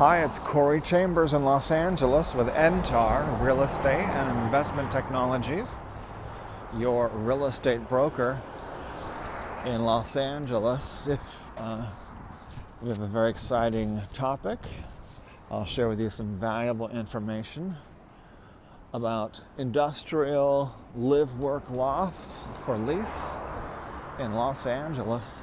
Hi, it's Corey Chambers in Los Angeles with Entar Real Estate and Investment Technologies, your real estate broker in Los Angeles. If uh, we have a very exciting topic, I'll share with you some valuable information about industrial live work lofts for lease in Los Angeles.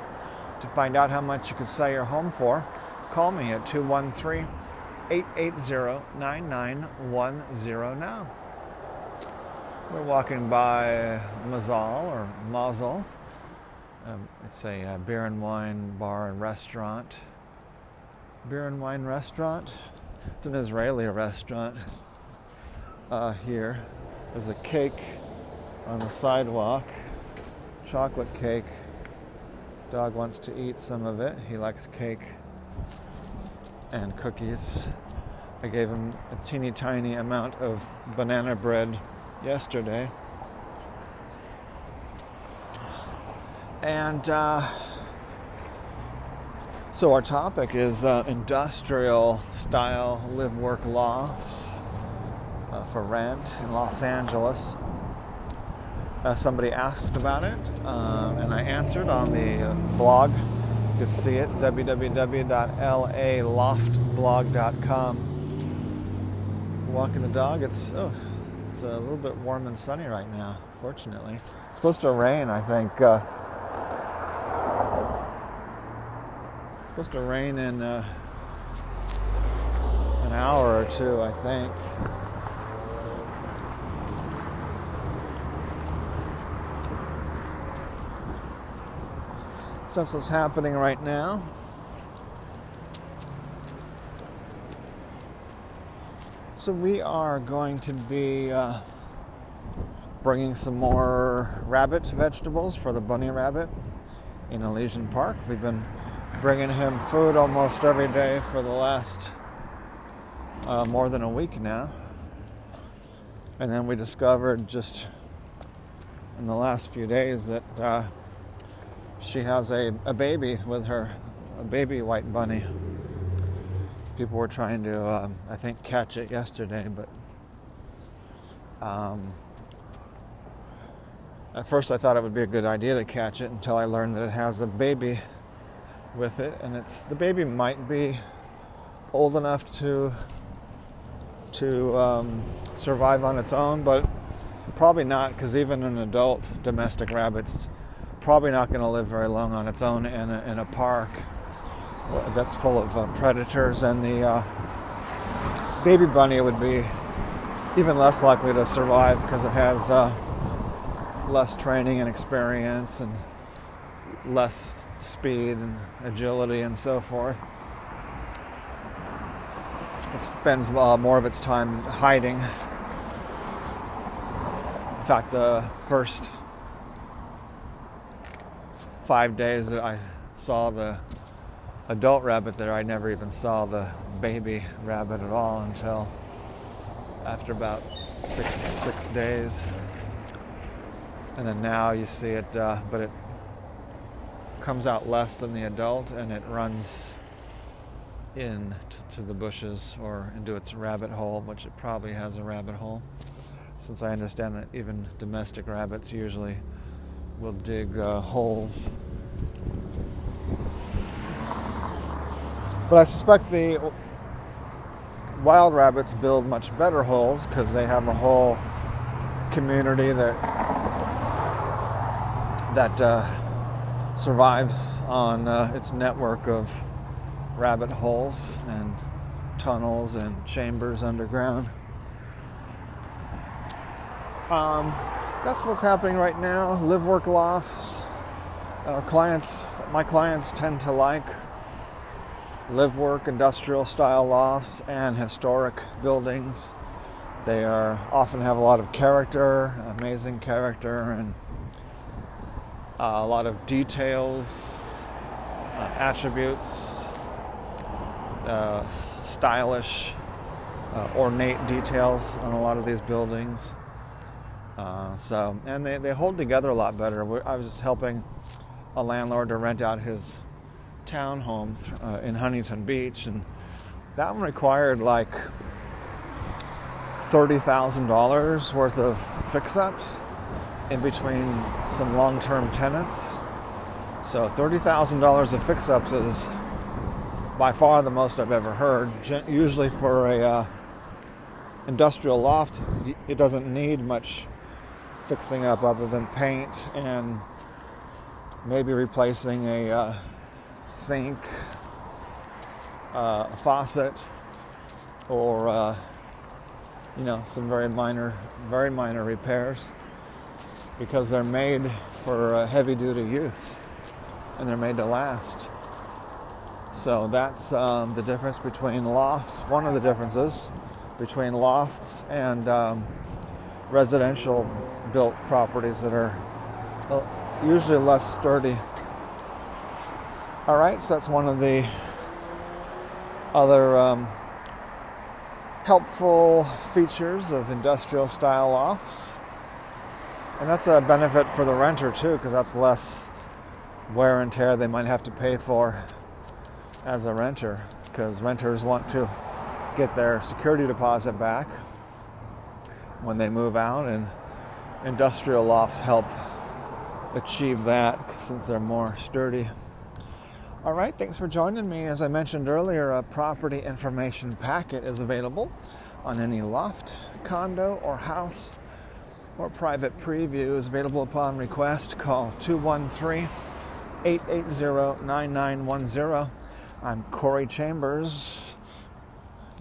To find out how much you could sell your home for, call me at 213 880 9910 now. We're walking by Mazal or Mazel. Um, it's a uh, beer and wine bar and restaurant. Beer and wine restaurant. It's an Israeli restaurant. Uh, here, there's a cake on the sidewalk, chocolate cake Dog wants to eat some of it. He likes cake and cookies. I gave him a teeny tiny amount of banana bread yesterday. And uh, so our topic is uh, industrial style live work lofts uh, for rent in Los Angeles. Uh, somebody asked about it, um, and I answered on the blog. You can see it www.laloftblog.com. Walking the dog. It's oh, it's a little bit warm and sunny right now. Fortunately, it's supposed to rain. I think. Uh, supposed to rain in uh, an hour or two. I think. That's what's happening right now. So we are going to be uh, bringing some more rabbit vegetables for the bunny rabbit in Elysian Park. We've been bringing him food almost every day for the last uh, more than a week now. And then we discovered just in the last few days that uh, she has a, a baby with her, a baby white bunny. People were trying to, uh, I think, catch it yesterday, but um, at first I thought it would be a good idea to catch it until I learned that it has a baby with it, and it's the baby might be old enough to to um, survive on its own, but probably not because even an adult domestic rabbit's probably not going to live very long on its own in a, in a park that's full of uh, predators, and the uh, baby bunny would be even less likely to survive because it has uh, less training and experience and less speed and agility and so forth. It spends uh, more of its time hiding. In fact, the first five days that I saw the adult rabbit there, I never even saw the baby rabbit at all until after about six, six days. And then now you see it, uh, but it comes out less than the adult and it runs in t- to the bushes or into its rabbit hole, which it probably has a rabbit hole, since I understand that even domestic rabbits usually will dig uh, holes. But I suspect the wild rabbits build much better holes because they have a whole community that that uh, survives on uh, its network of rabbit holes and tunnels and chambers underground. Um, that's what's happening right now. Live work lofts. Our clients, my clients tend to like live work industrial style lofts and historic buildings. They are often have a lot of character, amazing character, and uh, a lot of details, uh, attributes, uh, stylish, uh, ornate details on a lot of these buildings. Uh, so, and they, they hold together a lot better. I was just helping a landlord to rent out his townhome uh, in Huntington Beach, and that one required like $30,000 worth of fix ups in between some long term tenants. So $30,000 of fix ups is by far the most I've ever heard. Usually for a uh, industrial loft, it doesn't need much fixing up other than paint and maybe replacing a uh, sink, uh, faucet, or uh, you know some very minor, very minor repairs because they're made for uh, heavy-duty use and they're made to last. So that's um, the difference between lofts. One of the differences between lofts and um, residential built properties that are uh, usually less sturdy. All right, so that's one of the other um, helpful features of industrial style lofts. And that's a benefit for the renter too, because that's less wear and tear they might have to pay for as a renter, because renters want to get their security deposit back when they move out, and industrial lofts help achieve that since they're more sturdy. All right, thanks for joining me. As I mentioned earlier, a property information packet is available on any loft, condo, or house or private preview is available upon request. Call 213 880 9910. I'm Corey Chambers,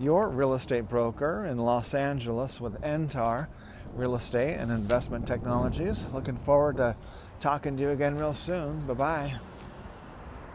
your real estate broker in Los Angeles with Entar Real Estate and Investment Technologies. Looking forward to talking to you again real soon. Bye bye.